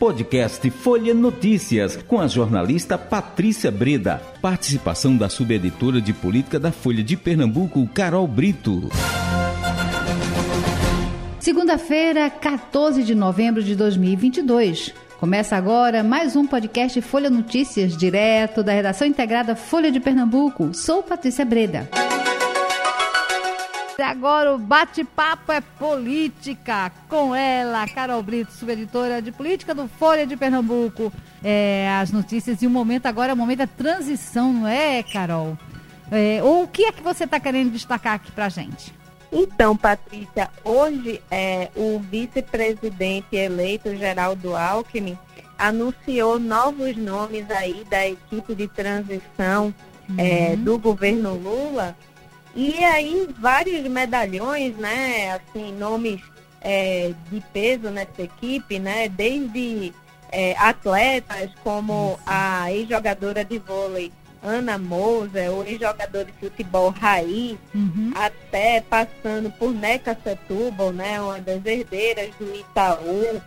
Podcast Folha Notícias, com a jornalista Patrícia Breda. Participação da subeditora de política da Folha de Pernambuco, Carol Brito. Segunda-feira, 14 de novembro de 2022. Começa agora mais um podcast Folha Notícias, direto da redação integrada Folha de Pernambuco. Sou Patrícia Breda. Agora o bate-papo é política com ela, Carol Brito, subeditora de política do Folha de Pernambuco. É, as notícias e o momento agora é o momento da transição, não é, Carol? É, o que é que você está querendo destacar aqui para gente? Então, Patrícia, hoje é, o vice-presidente eleito, Geraldo Alckmin, anunciou novos nomes aí da equipe de transição é, uhum. é, do governo Lula. E aí vários medalhões, né? Assim, nomes é, de peso nessa equipe, né? Desde é, atletas como a ex-jogadora de vôlei Ana Moser, o ex-jogador de futebol Raiz, uhum. até passando por Neca Setúbal, né, uma das herdeiras do Itaú,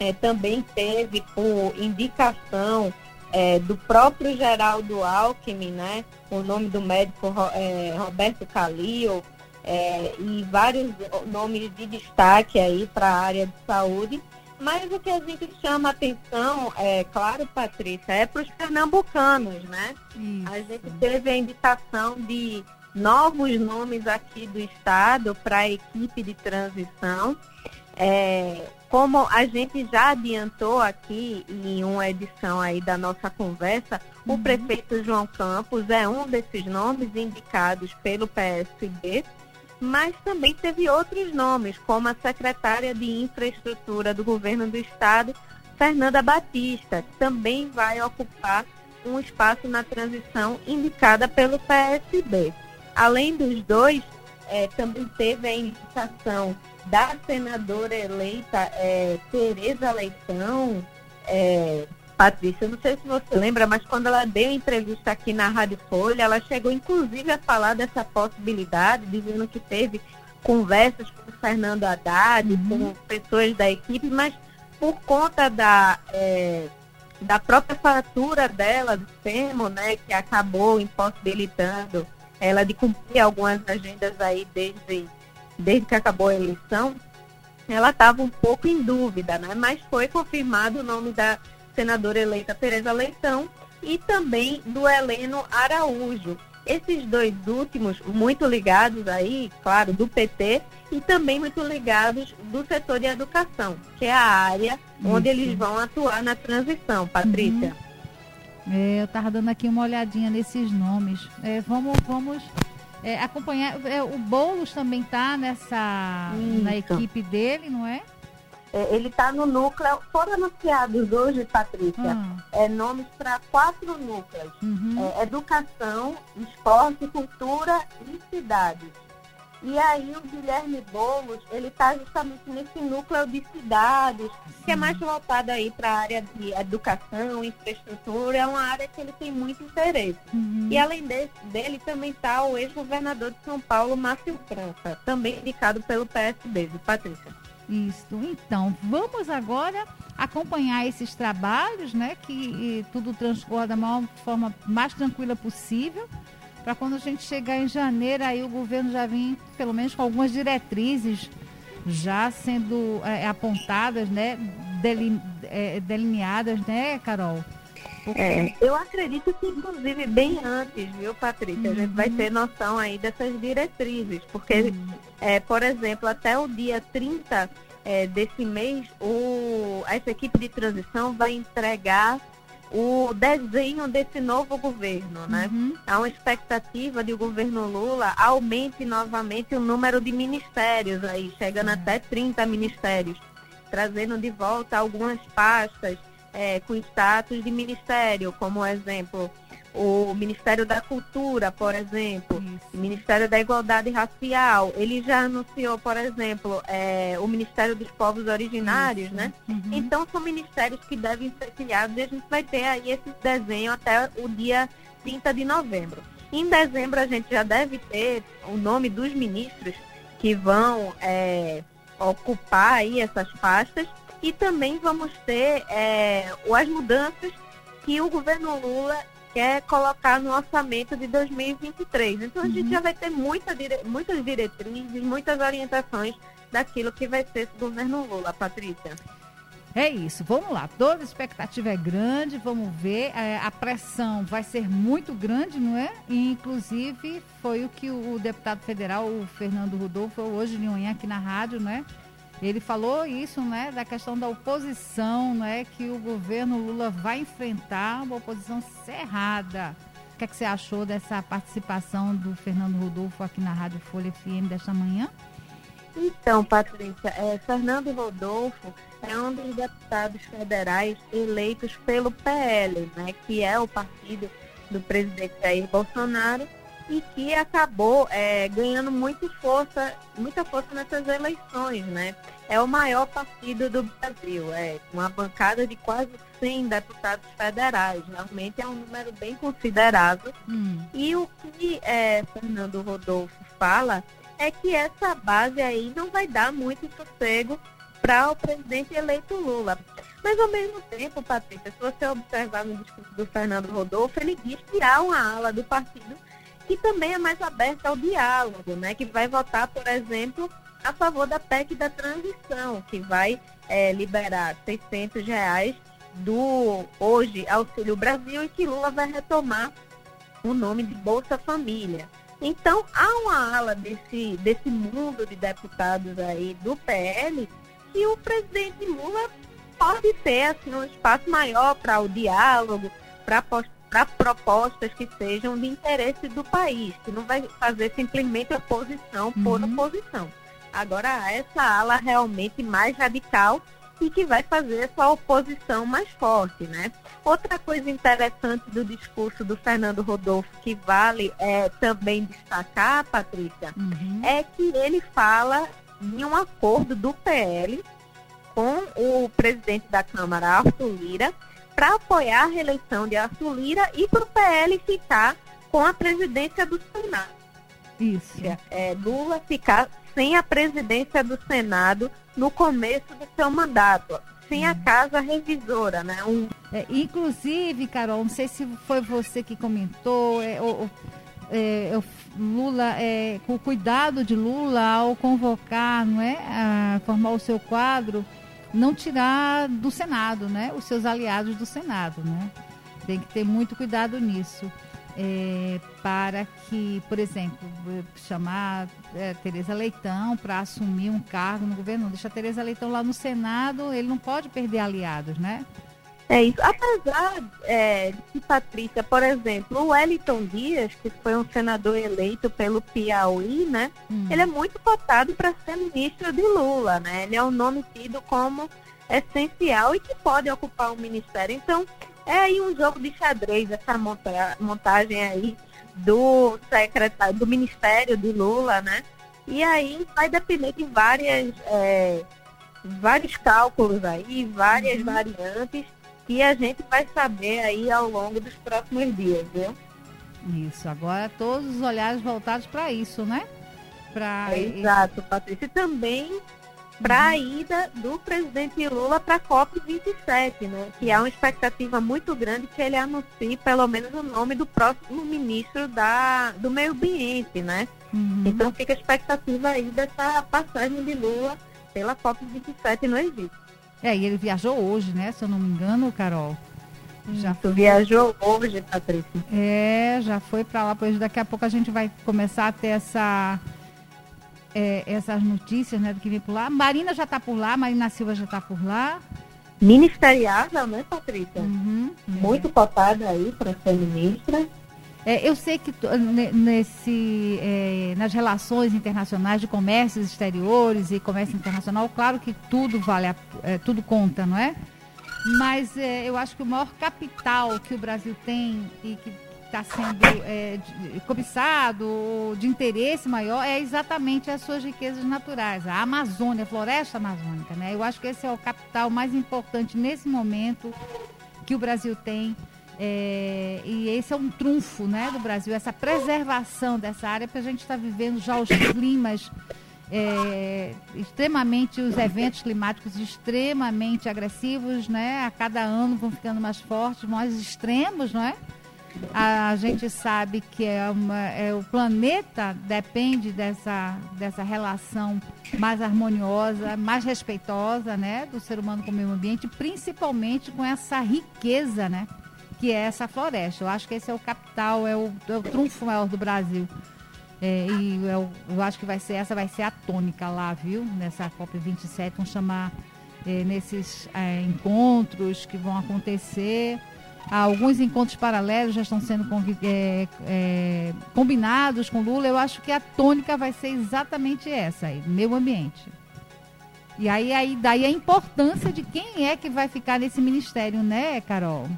é, também teve por indicação é, do próprio Geraldo Alckmin, né, o nome do médico é, Roberto Calil, é, e vários nomes de destaque aí para a área de saúde. Mas o que a gente chama atenção, é claro, Patrícia, é para os pernambucanos, né? Isso. A gente teve a indicação de novos nomes aqui do estado para a equipe de transição. É, como a gente já adiantou aqui em uma edição aí da nossa conversa, uhum. o prefeito João Campos é um desses nomes indicados pelo PSB mas também teve outros nomes, como a secretária de Infraestrutura do Governo do Estado, Fernanda Batista, que também vai ocupar um espaço na transição indicada pelo PSB. Além dos dois, é, também teve a indicação da senadora eleita é, Tereza Leitão, é, Patrícia, não sei se você lembra, mas quando ela deu entrevista aqui na Rádio Folha, ela chegou inclusive a falar dessa possibilidade, dizendo que teve conversas com o Fernando Haddad, uhum. com pessoas da equipe, mas por conta da, é, da própria fatura dela, do FEMO, né, que acabou impossibilitando ela de cumprir algumas agendas aí desde, desde que acabou a eleição, ela estava um pouco em dúvida, né? Mas foi confirmado o nome da senadora eleita Tereza Leitão e também do Heleno Araújo. Esses dois últimos, muito ligados aí, claro, do PT e também muito ligados do setor de educação, que é a área Isso. onde eles vão atuar na transição, Patrícia. Uhum. É, eu estava dando aqui uma olhadinha nesses nomes. É, vamos vamos é, acompanhar. É, o Boulos também está nessa na equipe dele, não é? É, ele está no núcleo, foram anunciados hoje, Patrícia, uhum. é, nomes para quatro núcleos. Uhum. É, educação, esporte, cultura e cidades. E aí o Guilherme Boulos, ele está justamente nesse núcleo de cidades, que é mais voltado aí para a área de educação, infraestrutura, é uma área que ele tem muito interesse. Uhum. E além desse, dele também está o ex-governador de São Paulo, Márcio França, também indicado pelo PSB, Patrícia. Isso. Então, vamos agora acompanhar esses trabalhos, né? Que tudo transcorra da maior forma mais tranquila possível. Para quando a gente chegar em janeiro, aí o governo já vem, pelo menos, com algumas diretrizes já sendo é, apontadas, né? Deline, é, delineadas, né, Carol? É, eu acredito que, inclusive, bem antes, viu, Patrícia? Uhum. A gente vai uhum. ter noção aí dessas diretrizes, porque, uhum. é, por exemplo, até o dia 30 é, desse mês, o, essa equipe de transição vai entregar o desenho desse novo governo, né? Uhum. Há uma expectativa de o governo Lula aumente novamente o número de ministérios aí, chegando uhum. até 30 ministérios, trazendo de volta algumas pastas, é, com status de ministério, como exemplo, o Ministério da Cultura, por exemplo, Isso. o Ministério da Igualdade Racial. Ele já anunciou, por exemplo, é, o Ministério dos Povos Originários, Isso. né? Uhum. Então são ministérios que devem ser criados e a gente vai ter aí esse desenho até o dia 30 de novembro. Em dezembro a gente já deve ter o nome dos ministros que vão é, ocupar aí essas pastas e também vamos ter é, as mudanças que o governo Lula quer colocar no orçamento de 2023. Então a uhum. gente já vai ter muita dire... muitas diretrizes, muitas orientações daquilo que vai ser esse governo Lula, Patrícia. É isso, vamos lá. Toda expectativa é grande, vamos ver. É, a pressão vai ser muito grande, não é? E, inclusive, foi o que o deputado federal, o Fernando Rodolfo, hoje de manhã aqui na rádio, né? Ele falou isso, né, da questão da oposição, né, que o governo Lula vai enfrentar uma oposição cerrada. O que, é que você achou dessa participação do Fernando Rodolfo aqui na Rádio Folha FM desta manhã? Então, Patrícia, é, Fernando Rodolfo é um dos deputados federais eleitos pelo PL, né, que é o partido do presidente Jair Bolsonaro e que acabou é, ganhando muita força, muita força nessas eleições, né? É o maior partido do Brasil, é uma bancada de quase 100 deputados federais, realmente é um número bem considerável. Hum. E o que é, Fernando Rodolfo fala é que essa base aí não vai dar muito sossego para o presidente eleito Lula. Mas ao mesmo tempo, Patrícia, se você observar no discurso do Fernando Rodolfo, ele diz que há uma ala do partido que também é mais aberta ao diálogo, né? Que vai votar, por exemplo, a favor da PEC da transição, que vai é, liberar 600 reais do hoje Auxílio Brasil e que Lula vai retomar o nome de Bolsa Família. Então, há uma ala desse, desse mundo de deputados aí do PL que o presidente Lula pode ter assim, um espaço maior para o diálogo, para para propostas que sejam de interesse do país, que não vai fazer simplesmente oposição por uhum. oposição. Agora, essa ala realmente mais radical e que vai fazer essa oposição mais forte, né? Outra coisa interessante do discurso do Fernando Rodolfo que vale é, também destacar, Patrícia, uhum. é que ele fala em um acordo do PL com o presidente da Câmara, Arthur Lira, para apoiar a reeleição de Arthur Lira e para o PL ficar com a presidência do Senado. Isso. É, Lula ficar sem a presidência do Senado no começo do seu mandato, sem a hum. casa revisora, né? Um... É, inclusive, Carol, não sei se foi você que comentou, é, é, Lula, é, com o cuidado de Lula ao convocar, não é, a formar o seu quadro, não tirar do Senado, né? Os seus aliados do Senado, né? Tem que ter muito cuidado nisso. É, para que, por exemplo, chamar é, Tereza Leitão para assumir um cargo no governo, deixa a Tereza Leitão lá no Senado, ele não pode perder aliados, né? É isso. Apesar é, de Patrícia, por exemplo, o Wellington Dias, que foi um senador eleito pelo Piauí, né? Hum. Ele é muito cotado para ser ministro de Lula, né? Ele é um nome tido como essencial e que pode ocupar o um ministério. Então, é aí um jogo de xadrez, essa monta montagem aí do secretário, do Ministério de Lula, né? E aí vai depender de várias, é, vários cálculos aí, várias uhum. variantes que a gente vai saber aí ao longo dos próximos dias, viu? Isso, agora todos os olhares voltados para isso, né? Pra... É, exato, Patrícia. E também para a uhum. ida do presidente Lula para a COP27, né? Que há uma expectativa muito grande que ele anuncie pelo menos o nome do próximo ministro da, do meio ambiente, né? Uhum. Então fica a expectativa aí dessa passagem de Lula pela COP27 no Egito. É, e ele viajou hoje, né? Se eu não me engano, Carol. Já foi... viajou hoje, Patrícia. É, já foi para lá, pois daqui a pouco a gente vai começar a ter essa, é, essas notícias, né, do que vem por lá. Marina já está por lá, Marina Silva já está por lá. Ministeriável, né, Patrícia? Uhum, Muito é. cotada aí para ser ministra. É, eu sei que nesse, é, nas relações internacionais de comércios exteriores e comércio internacional, claro que tudo vale, a, é, tudo conta, não é? Mas é, eu acho que o maior capital que o Brasil tem e que está sendo é, de, cobiçado, de interesse maior, é exatamente as suas riquezas naturais, a Amazônia, a floresta amazônica, né? Eu acho que esse é o capital mais importante nesse momento que o Brasil tem é, e esse é um trunfo né, do Brasil, essa preservação dessa área, porque a gente está vivendo já os climas é, extremamente os eventos climáticos extremamente agressivos, né? A cada ano vão ficando mais fortes, mais extremos, não é? A gente sabe que é uma, é, o planeta depende dessa, dessa relação mais harmoniosa, mais respeitosa, né, do ser humano com o meio ambiente, principalmente com essa riqueza, né, que é essa floresta. Eu acho que esse é o capital, é o, é o trunfo maior do Brasil. É, e eu, eu, acho que vai ser essa vai ser a tônica lá, viu? Nessa COP 27, vão chamar é, nesses é, encontros que vão acontecer alguns encontros paralelos já estão sendo é, é, combinados com Lula. Eu acho que a tônica vai ser exatamente essa aí, meio ambiente. E aí, aí daí a importância de quem é que vai ficar nesse ministério, né, Carol?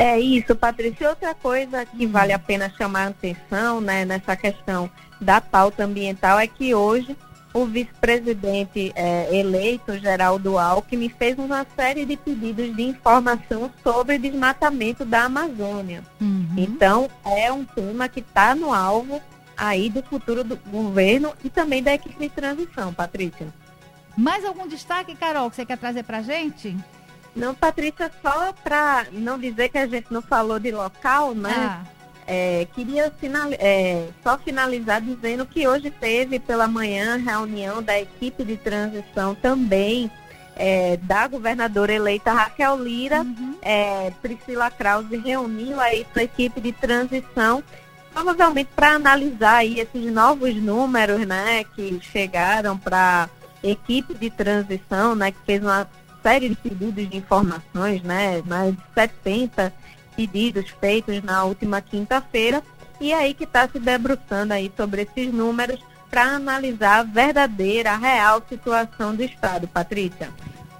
É isso, Patrícia. Outra coisa que vale a pena chamar a atenção né, nessa questão da pauta ambiental é que hoje o vice-presidente é, eleito, Geraldo Alckmin, fez uma série de pedidos de informação sobre desmatamento da Amazônia. Uhum. Então, é um tema que está no alvo aí do futuro do governo e também da equipe de transição, Patrícia. Mais algum destaque, Carol, que você quer trazer para a gente? Não, Patrícia, só para não dizer que a gente não falou de local, né? Ah. É, queria é, só finalizar dizendo que hoje teve pela manhã reunião da equipe de transição também é, da governadora eleita Raquel Lira. Uhum. É, Priscila Krause reuniu aí sua equipe de transição, provavelmente para analisar aí esses novos números né, que chegaram para equipe de transição, né, que fez uma série de pedidos de informações, né, mais de 70 pedidos feitos na última quinta-feira e aí que está se debruçando aí sobre esses números para analisar a verdadeira, a real situação do Estado. Patrícia.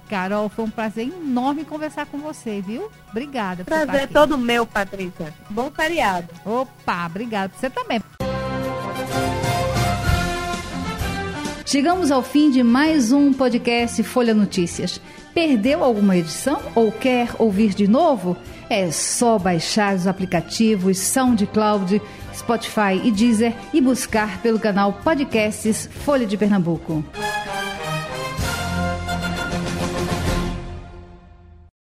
Carol, foi um prazer enorme conversar com você, viu? Obrigada. Prazer todo meu, Patrícia. Bom feriado. Opa, obrigada. Você também. Chegamos ao fim de mais um podcast Folha Notícias. Perdeu alguma edição ou quer ouvir de novo? É só baixar os aplicativos SoundCloud, Spotify e Deezer e buscar pelo canal Podcasts Folha de Pernambuco.